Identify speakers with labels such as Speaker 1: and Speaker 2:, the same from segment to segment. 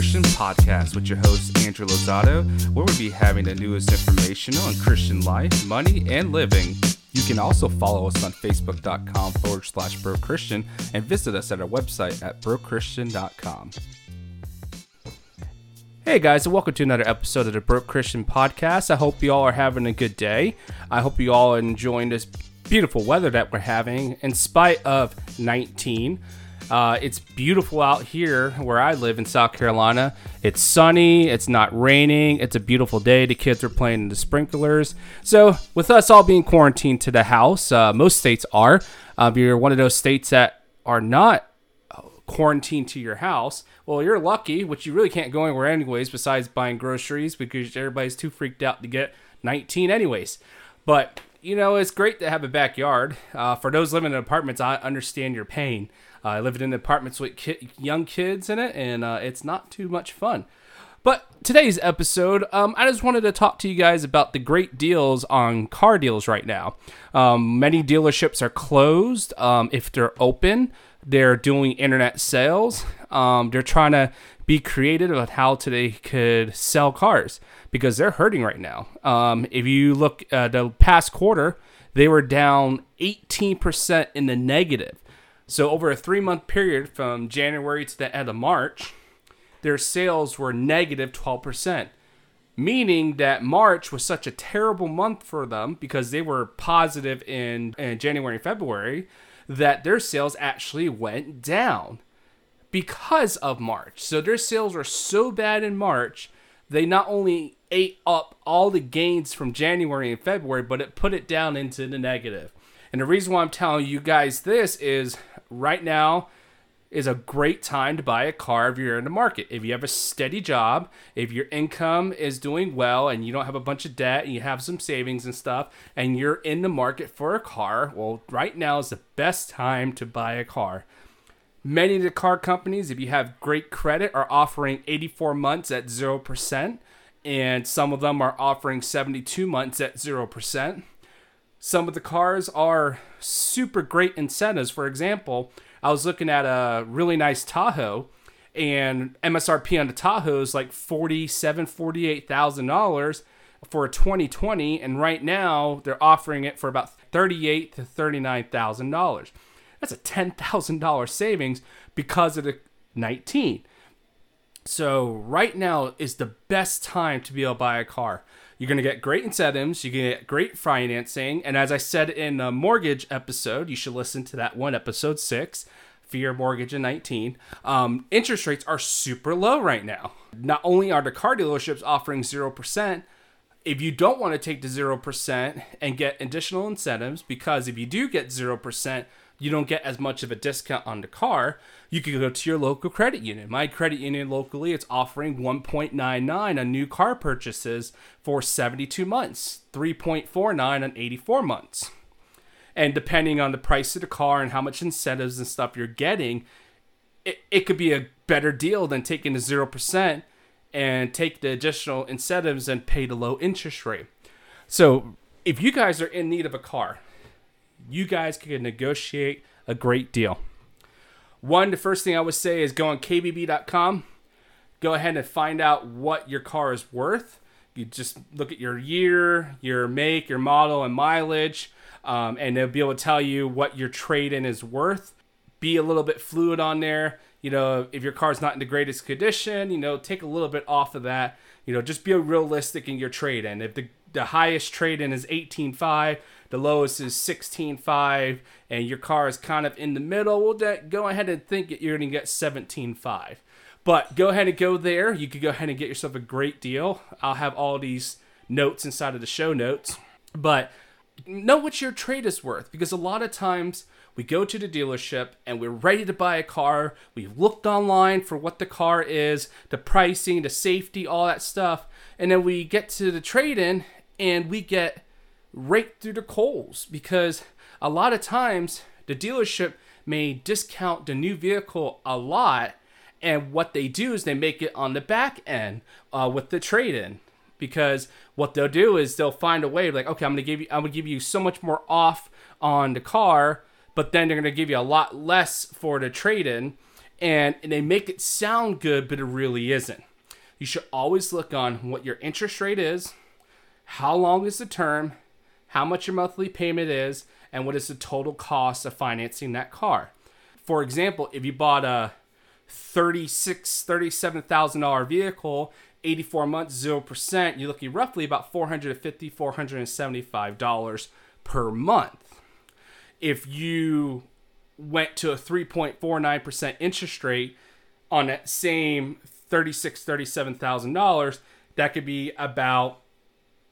Speaker 1: Christian podcast with your host, Andrew Lozado, where we'll be having the newest information on Christian life, money, and living. You can also follow us on facebook.com forward slash bro Christian and visit us at our website at brochristian.com. Hey guys, and welcome to another episode of the Broke Christian Podcast. I hope you all are having a good day. I hope you all are enjoying this beautiful weather that we're having in spite of 19. Uh, it's beautiful out here where I live in South Carolina. It's sunny, it's not raining, it's a beautiful day. The kids are playing in the sprinklers. So, with us all being quarantined to the house, uh, most states are. Uh, if you're one of those states that are not quarantined to your house, well, you're lucky, which you really can't go anywhere anyways, besides buying groceries because everybody's too freaked out to get 19 anyways. But you know, it's great to have a backyard. Uh, for those living in apartments, I understand your pain. Uh, I live in apartments with ki- young kids in it, and uh, it's not too much fun. But today's episode, um, I just wanted to talk to you guys about the great deals on car deals right now. Um, many dealerships are closed. Um, if they're open, they're doing internet sales. Um, they're trying to be creative about how today could sell cars because they're hurting right now. Um, if you look at the past quarter, they were down 18% in the negative. So over a three month period from January to the end of March, their sales were negative 12%. Meaning that March was such a terrible month for them because they were positive in, in January and February that their sales actually went down because of March. So their sales were so bad in March, they not only ate up all the gains from January and February, but it put it down into the negative. And the reason why I'm telling you guys this is right now is a great time to buy a car if you're in the market. If you have a steady job, if your income is doing well and you don't have a bunch of debt and you have some savings and stuff and you're in the market for a car, well, right now is the best time to buy a car. Many of the car companies, if you have great credit, are offering 84 months at 0%, and some of them are offering 72 months at 0%. Some of the cars are super great incentives. For example, I was looking at a really nice Tahoe, and MSRP on the Tahoe is like forty-seven, forty-eight thousand dollars for a 2020, and right now they're offering it for about thirty-eight to thirty-nine thousand dollars. That's a ten thousand dollar savings because of the 19. So right now is the best time to be able to buy a car. You're going to get great incentives. You're going to get great financing. And as I said in the mortgage episode, you should listen to that one, episode six, Fear Mortgage in 19. Um, interest rates are super low right now. Not only are the car dealerships offering 0%, if you don't want to take the 0% and get additional incentives, because if you do get 0%, you don't get as much of a discount on the car, you could go to your local credit union. My credit union locally, it's offering 1.99 on new car purchases for 72 months, 3.49 on 84 months. And depending on the price of the car and how much incentives and stuff you're getting, it, it could be a better deal than taking the 0% and take the additional incentives and pay the low interest rate. So if you guys are in need of a car, you guys can negotiate a great deal. One, the first thing I would say is go on kbb.com. Go ahead and find out what your car is worth. You just look at your year, your make, your model, and mileage, um, and they'll be able to tell you what your trade in is worth. Be a little bit fluid on there. You know, if your car's not in the greatest condition, you know, take a little bit off of that. You know, just be realistic in your trade in. If the, the highest trade in is 18.5, the lowest is 16.5 and your car is kind of in the middle, well, go ahead and think that you're going to get 17.5. But go ahead and go there. You could go ahead and get yourself a great deal. I'll have all these notes inside of the show notes. But know what your trade is worth because a lot of times we go to the dealership and we're ready to buy a car. We've looked online for what the car is, the pricing, the safety, all that stuff. And then we get to the trade in and we get raked through the coals because a lot of times the dealership may discount the new vehicle a lot and what they do is they make it on the back end uh, with the trade-in because what they'll do is they'll find a way like okay i'm gonna give you i'm gonna give you so much more off on the car but then they're gonna give you a lot less for the trade-in and, and they make it sound good, but it really isn't. You should always look on what your interest rate is, how long is the term, how much your monthly payment is, and what is the total cost of financing that car. For example, if you bought a thirty-six, thirty-seven thousand dollar vehicle, 84 months, 0%, you're looking roughly about $450, $475 per month. If you went to a 3.49% interest rate on that same $36, $37,000, that could be about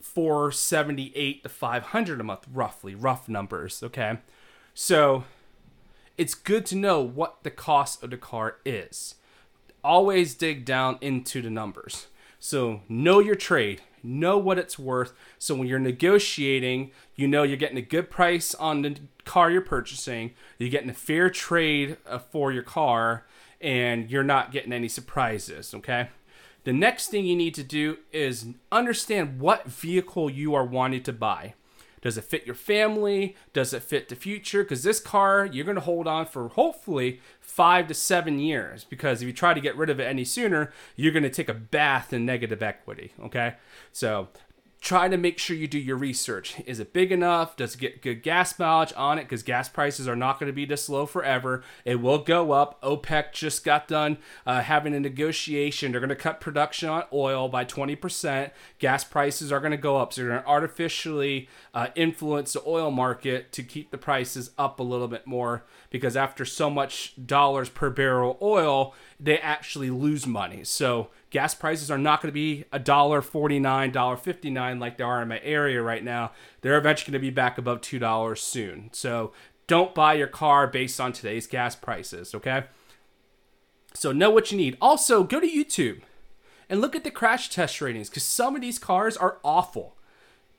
Speaker 1: 478 to 500 a month roughly rough numbers okay? So it's good to know what the cost of the car is. Always dig down into the numbers. So know your trade know what it's worth. So when you're negotiating you know you're getting a good price on the car you're purchasing you're getting a fair trade uh, for your car and you're not getting any surprises okay the next thing you need to do is understand what vehicle you are wanting to buy. Does it fit your family? Does it fit the future? Because this car you're going to hold on for hopefully five to seven years. Because if you try to get rid of it any sooner, you're going to take a bath in negative equity. Okay. So try to make sure you do your research. Is it big enough? Does it get good gas mileage on it? Because gas prices are not going to be this low forever. It will go up. OPEC just got done uh, having a negotiation. They're going to cut production on oil by 20%. Gas prices are going to go up. So they're going to artificially uh, influence the oil market to keep the prices up a little bit more. Because after so much dollars per barrel oil, they actually lose money. So gas prices are not going to be a dollar forty nine, dollar fifty nine like they are in my area right now. They're eventually going to be back above two dollars soon. So don't buy your car based on today's gas prices. Okay. So know what you need. Also, go to YouTube and look at the crash test ratings because some of these cars are awful.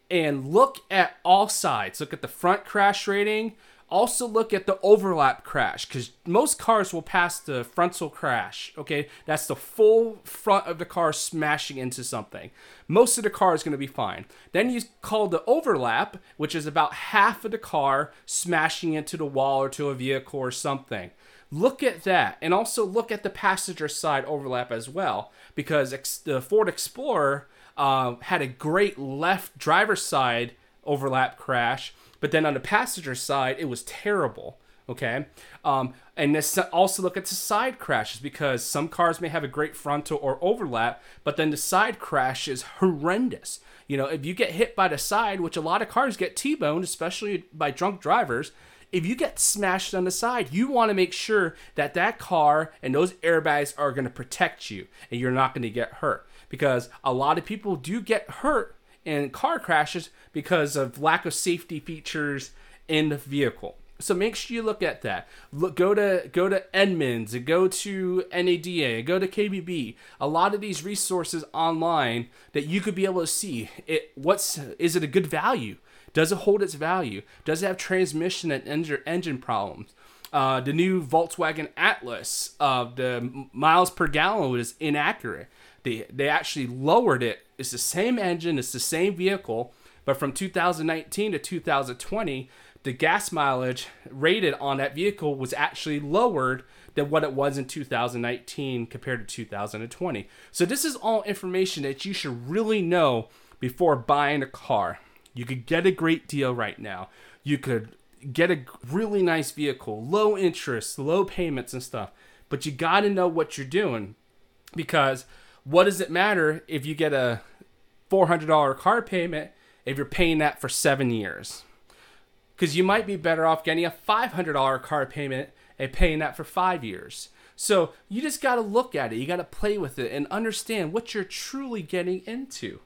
Speaker 1: And look at all sides. Look at the front crash rating also look at the overlap crash because most cars will pass the frontal crash. Okay, that's the full front of the car smashing into something. Most of the car is going to be fine. Then you call the overlap, which is about half of the car smashing into the wall or to a vehicle or something. Look at that, and also look at the passenger side overlap as well, because the Ford Explorer uh, had a great left driver side overlap crash but then on the passenger side, it was terrible. Okay. Um, and this, also look at the side crashes because some cars may have a great frontal or overlap, but then the side crash is horrendous. You know, if you get hit by the side, which a lot of cars get T-boned, especially by drunk drivers, if you get smashed on the side, you want to make sure that that car and those airbags are going to protect you and you're not going to get hurt because a lot of people do get hurt in car crashes because of lack of safety features in the vehicle. So make sure you look at that. Look, go to go to Edmunds, go to NADA, go to KBB. A lot of these resources online that you could be able to see it. What's is it a good value? Does it hold its value? Does it have transmission and engine engine problems? Uh, the new Volkswagen Atlas, uh, the miles per gallon was inaccurate. They they actually lowered it. It's the same engine, it's the same vehicle, but from 2019 to 2020, the gas mileage rated on that vehicle was actually lowered than what it was in 2019 compared to 2020. So this is all information that you should really know before buying a car. You could get a great deal right now. You could get a really nice vehicle, low interest, low payments and stuff. But you got to know what you're doing because what does it matter if you get a $400 car payment if you're paying that for seven years? Because you might be better off getting a $500 car payment and paying that for five years. So you just got to look at it. You got to play with it and understand what you're truly getting into.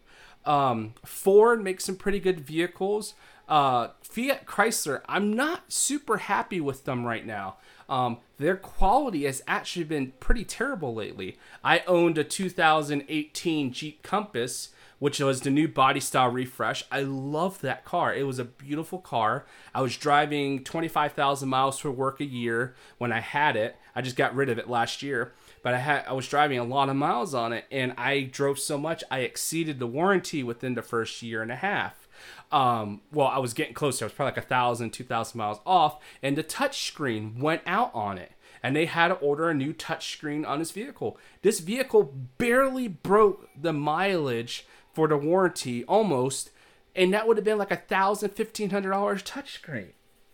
Speaker 1: Um, Ford makes some pretty good vehicles. Uh, Fiat Chrysler, I'm not super happy with them right now. Um, their quality has actually been pretty terrible lately. I owned a 2018 Jeep Compass, which was the new body style refresh. I love that car. It was a beautiful car. I was driving 25,000 miles for work a year when I had it. I just got rid of it last year, but I had I was driving a lot of miles on it and I drove so much I exceeded the warranty within the first year and a half. Um, well, I was getting closer. I was probably like a thousand, two thousand miles off, and the touch screen went out on it. And they had to order a new touchscreen on his vehicle. This vehicle barely broke the mileage for the warranty almost, and that would have been like a thousand, fifteen hundred dollars touchscreen.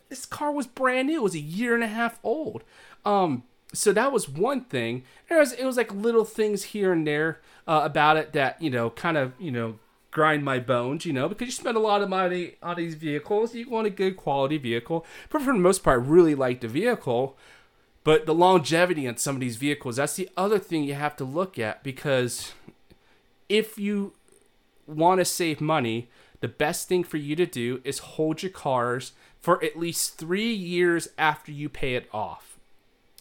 Speaker 1: This car was brand new; it was a year and a half old. Um, so that was one thing. It was it was like little things here and there uh, about it that you know kind of you know grind my bones, you know, because you spend a lot of money on these vehicles. You want a good quality vehicle, but for the most part, really like the vehicle. But the longevity on some of these vehicles, that's the other thing you have to look at because if you want to save money, the best thing for you to do is hold your cars for at least three years after you pay it off.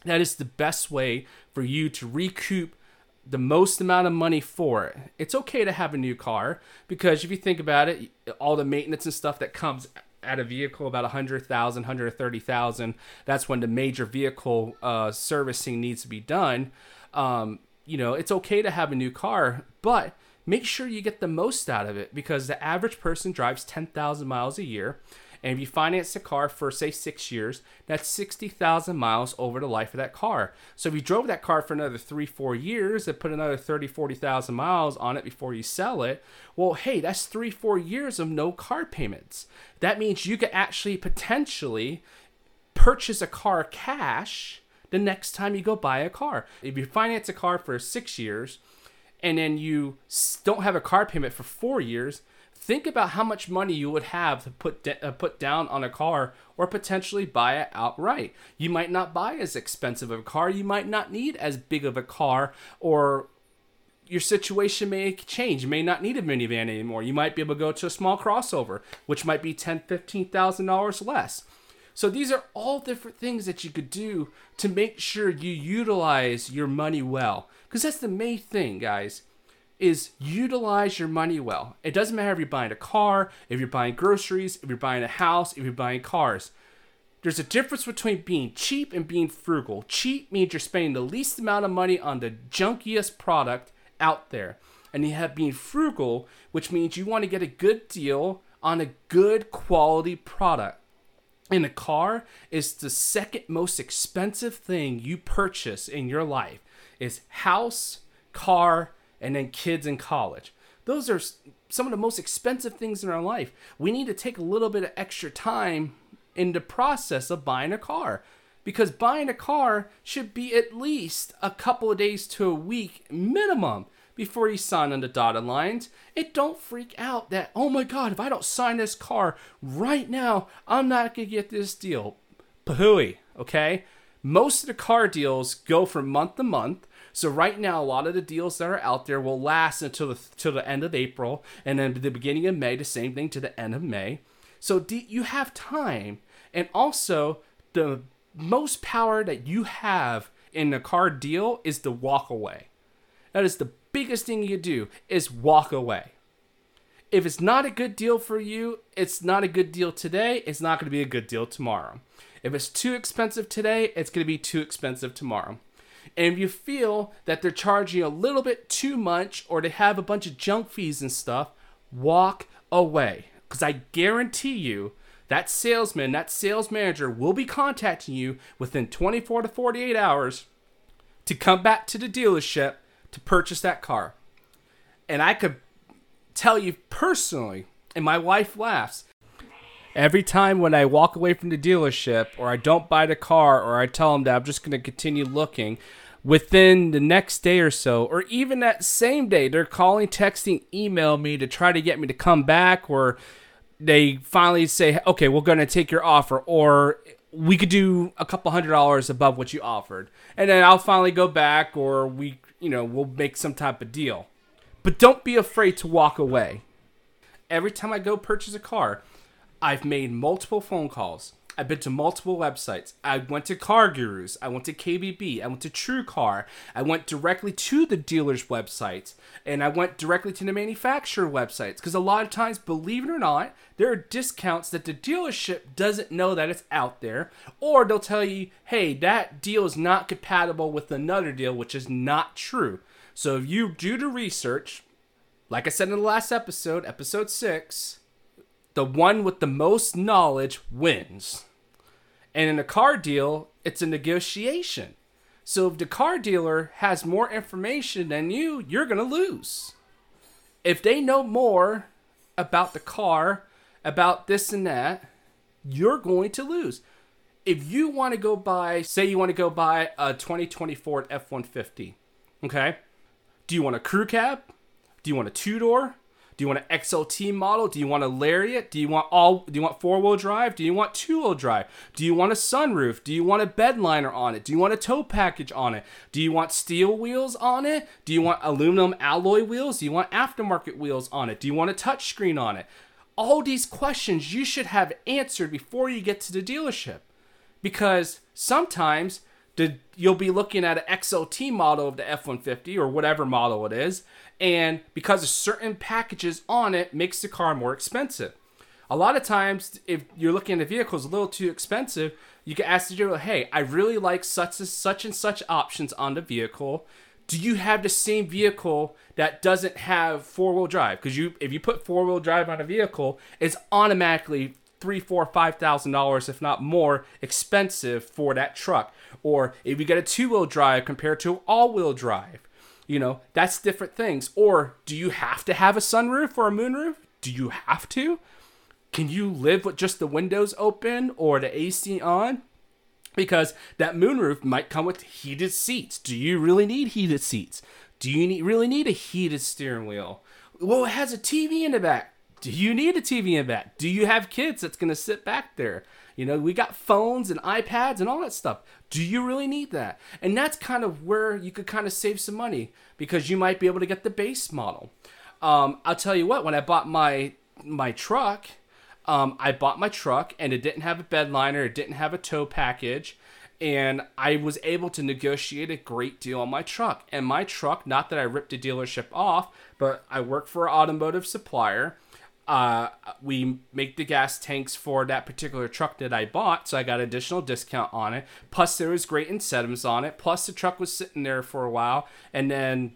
Speaker 1: That is the best way for you to recoup the most amount of money for it. It's okay to have a new car because if you think about it, all the maintenance and stuff that comes at a vehicle about 100,000, 130,000, that's when the major vehicle uh, servicing needs to be done. Um, you know, it's okay to have a new car, but make sure you get the most out of it because the average person drives 10,000 miles a year and if you finance a car for, say, six years, that's 60,000 miles over the life of that car. So if you drove that car for another three, four years and put another 30, 40,000 miles on it before you sell it, well, hey, that's three, four years of no car payments. That means you could actually potentially purchase a car cash the next time you go buy a car. If you finance a car for six years and then you don't have a car payment for four years, think about how much money you would have to put de- uh, put down on a car or potentially buy it outright. You might not buy as expensive of a car, you might not need as big of a car or your situation may change. You may not need a minivan anymore. You might be able to go to a small crossover, which might be ten, fifteen thousand dollars less. So these are all different things that you could do to make sure you utilize your money well. Because that's the main thing, guys is utilize your money well. It doesn't matter if you're buying a car, if you're buying groceries, if you're buying a house, if you're buying cars. There's a difference between being cheap and being frugal. Cheap means you're spending the least amount of money on the junkiest product out there. And you have being frugal, which means you want to get a good deal on a good quality product. And a car is the second most expensive thing you purchase in your life is house, car, and then kids in college. Those are some of the most expensive things in our life. We need to take a little bit of extra time in the process of buying a car because buying a car should be at least a couple of days to a week minimum before you sign on the dotted lines. It don't freak out that, oh my God, if I don't sign this car right now, I'm not going to get this deal. Pahooey, okay? Most of the car deals go from month to month. So right now, a lot of the deals that are out there will last until the till the end of April, and then the beginning of May, the same thing to the end of May. So you have time, and also the most power that you have in a car deal is to walk away. That is the biggest thing you do is walk away. If it's not a good deal for you, it's not a good deal today, it's not going to be a good deal tomorrow. If it's too expensive today, it's going to be too expensive tomorrow. And if you feel that they're charging a little bit too much or they have a bunch of junk fees and stuff, walk away. Because I guarantee you that salesman, that sales manager will be contacting you within 24 to 48 hours to come back to the dealership to purchase that car. And I could tell you personally, and my wife laughs, Every time when I walk away from the dealership or I don't buy the car or I tell them that I'm just going to continue looking, within the next day or so, or even that same day, they're calling, texting, email me to try to get me to come back, or they finally say, okay, we're going to take your offer, or we could do a couple hundred dollars above what you offered. And then I'll finally go back, or we, you know, we'll make some type of deal. But don't be afraid to walk away. Every time I go purchase a car, I've made multiple phone calls. I've been to multiple websites. I went to CarGurus. I went to KBB. I went to TrueCar. I went directly to the dealer's websites. And I went directly to the manufacturer websites. Because a lot of times, believe it or not, there are discounts that the dealership doesn't know that it's out there. Or they'll tell you, hey, that deal is not compatible with another deal, which is not true. So if you do the research, like I said in the last episode, episode 6, the one with the most knowledge wins. And in a car deal, it's a negotiation. So if the car dealer has more information than you, you're going to lose. If they know more about the car, about this and that, you're going to lose. If you want to go buy, say you want to go buy a 2024 F 150, okay? Do you want a crew cab? Do you want a two door? Do you want an XLT model? Do you want a Lariat? Do you want all? Do you want four wheel drive? Do you want two wheel drive? Do you want a sunroof? Do you want a bed liner on it? Do you want a tow package on it? Do you want steel wheels on it? Do you want aluminum alloy wheels? Do you want aftermarket wheels on it? Do you want a touchscreen on it? All these questions you should have answered before you get to the dealership, because sometimes the, you'll be looking at an XLT model of the F-150 or whatever model it is, and because of certain packages on it makes the car more expensive. A lot of times, if you're looking at a vehicle is a little too expensive, you can ask the dealer, "Hey, I really like such and such and such options on the vehicle. Do you have the same vehicle that doesn't have four wheel drive? Because you, if you put four wheel drive on a vehicle, it's automatically three, four, five thousand dollars, if not more, expensive for that truck. Or if you get a two wheel drive compared to all wheel drive, you know, that's different things. Or do you have to have a sunroof or a moonroof? Do you have to? Can you live with just the windows open or the AC on? Because that moonroof might come with heated seats. Do you really need heated seats? Do you need, really need a heated steering wheel? Well, it has a TV in the back. Do you need a TV in back? Do you have kids that's going to sit back there? You know, we got phones and iPads and all that stuff. Do you really need that? And that's kind of where you could kind of save some money because you might be able to get the base model. Um, I'll tell you what, when I bought my my truck, um, I bought my truck and it didn't have a bed liner, it didn't have a tow package, and I was able to negotiate a great deal on my truck. And my truck, not that I ripped a dealership off, but I work for an automotive supplier uh, we make the gas tanks for that particular truck that I bought, so I got additional discount on it. Plus, there was great incentives on it. Plus, the truck was sitting there for a while, and then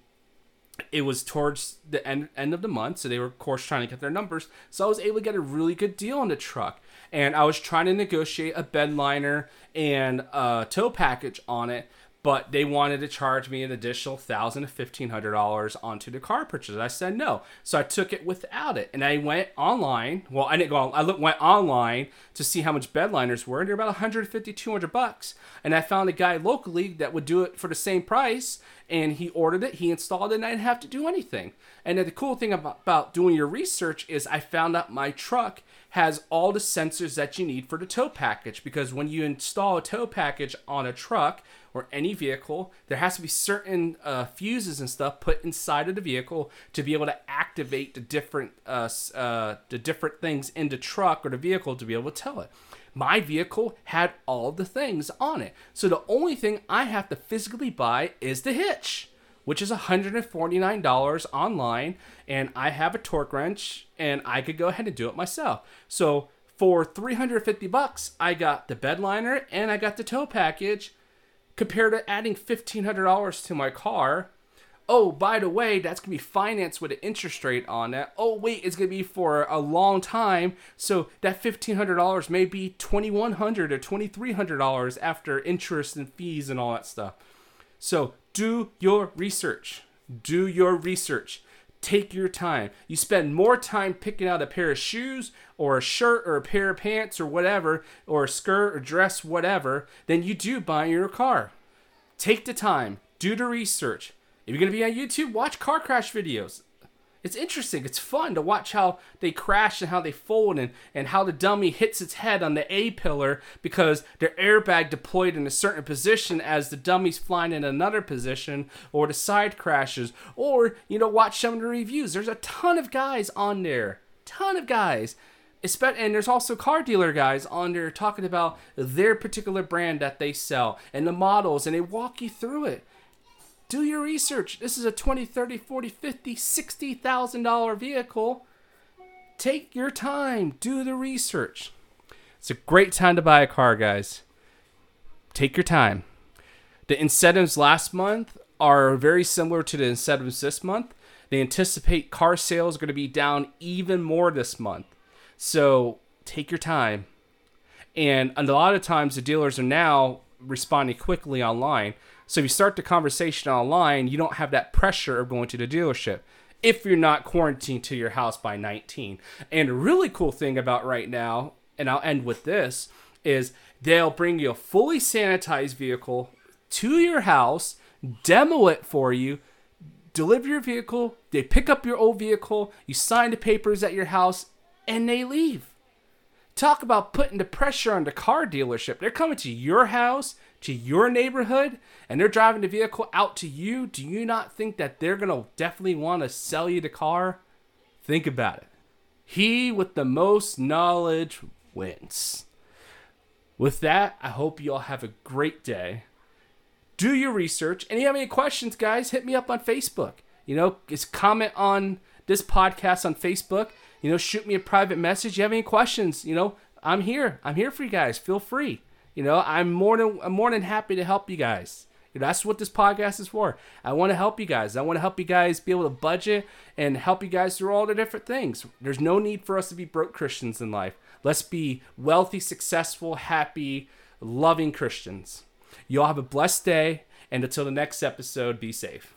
Speaker 1: it was towards the end end of the month, so they were of course trying to get their numbers. So I was able to get a really good deal on the truck, and I was trying to negotiate a bed liner and a tow package on it but they wanted to charge me an additional thousand to fifteen hundred dollars onto the car purchase. I said no, so I took it without it, and I went online. Well, I didn't go. I went online to see how much bedliners were, and they're about 150, 200 bucks. And I found a guy locally that would do it for the same price, and he ordered it, he installed it, and I didn't have to do anything. And the cool thing about, about doing your research is I found out my truck has all the sensors that you need for the tow package because when you install a tow package on a truck or any vehicle, there has to be certain uh, fuses and stuff put inside of the vehicle to be able to activate the different uh, uh, the different things in the truck or the vehicle to be able to tell it. My vehicle had all the things on it, so the only thing I have to physically buy is the hitch which is $149 online, and I have a torque wrench, and I could go ahead and do it myself. So for 350 bucks, I got the bed liner and I got the tow package, compared to adding $1,500 to my car. Oh, by the way, that's gonna be financed with an interest rate on that. Oh, wait, it's gonna be for a long time, so that $1,500 may be $2,100 or $2,300 after interest and fees and all that stuff. So do your research. Do your research. Take your time. You spend more time picking out a pair of shoes or a shirt or a pair of pants or whatever, or a skirt or dress, whatever, than you do buying your car. Take the time. Do the research. If you're going to be on YouTube, watch car crash videos it's interesting. It's fun to watch how they crash and how they fold and, and how the dummy hits its head on the A pillar because their airbag deployed in a certain position as the dummy's flying in another position or the side crashes. Or, you know, watch some of the reviews. There's a ton of guys on there. Ton of guys. And there's also car dealer guys on there talking about their particular brand that they sell and the models, and they walk you through it do your research. This is a 20, 30, 40, 50, 60,000 dollar vehicle. Take your time, do the research. It's a great time to buy a car, guys. Take your time. The incentives last month are very similar to the incentives this month. They anticipate car sales are going to be down even more this month. So take your time. And a lot of times the dealers are now responding quickly online. So if you start the conversation online, you don't have that pressure of going to the dealership if you're not quarantined to your house by 19. And a really cool thing about right now, and I'll end with this, is they'll bring you a fully sanitized vehicle to your house, demo it for you, deliver your vehicle, they pick up your old vehicle, you sign the papers at your house, and they leave. Talk about putting the pressure on the car dealership. They're coming to your house, to your neighborhood, and they're driving the vehicle out to you. Do you not think that they're going to definitely want to sell you the car? Think about it. He with the most knowledge wins. With that, I hope you all have a great day. Do your research. And if you have any questions, guys, hit me up on Facebook. You know, just comment on this podcast on Facebook you know, shoot me a private message. You have any questions? You know, I'm here. I'm here for you guys. Feel free. You know, I'm more than I'm more than happy to help you guys. You know, that's what this podcast is for. I want to help you guys. I want to help you guys be able to budget and help you guys through all the different things. There's no need for us to be broke Christians in life. Let's be wealthy, successful, happy, loving Christians. You all have a blessed day, and until the next episode, be safe.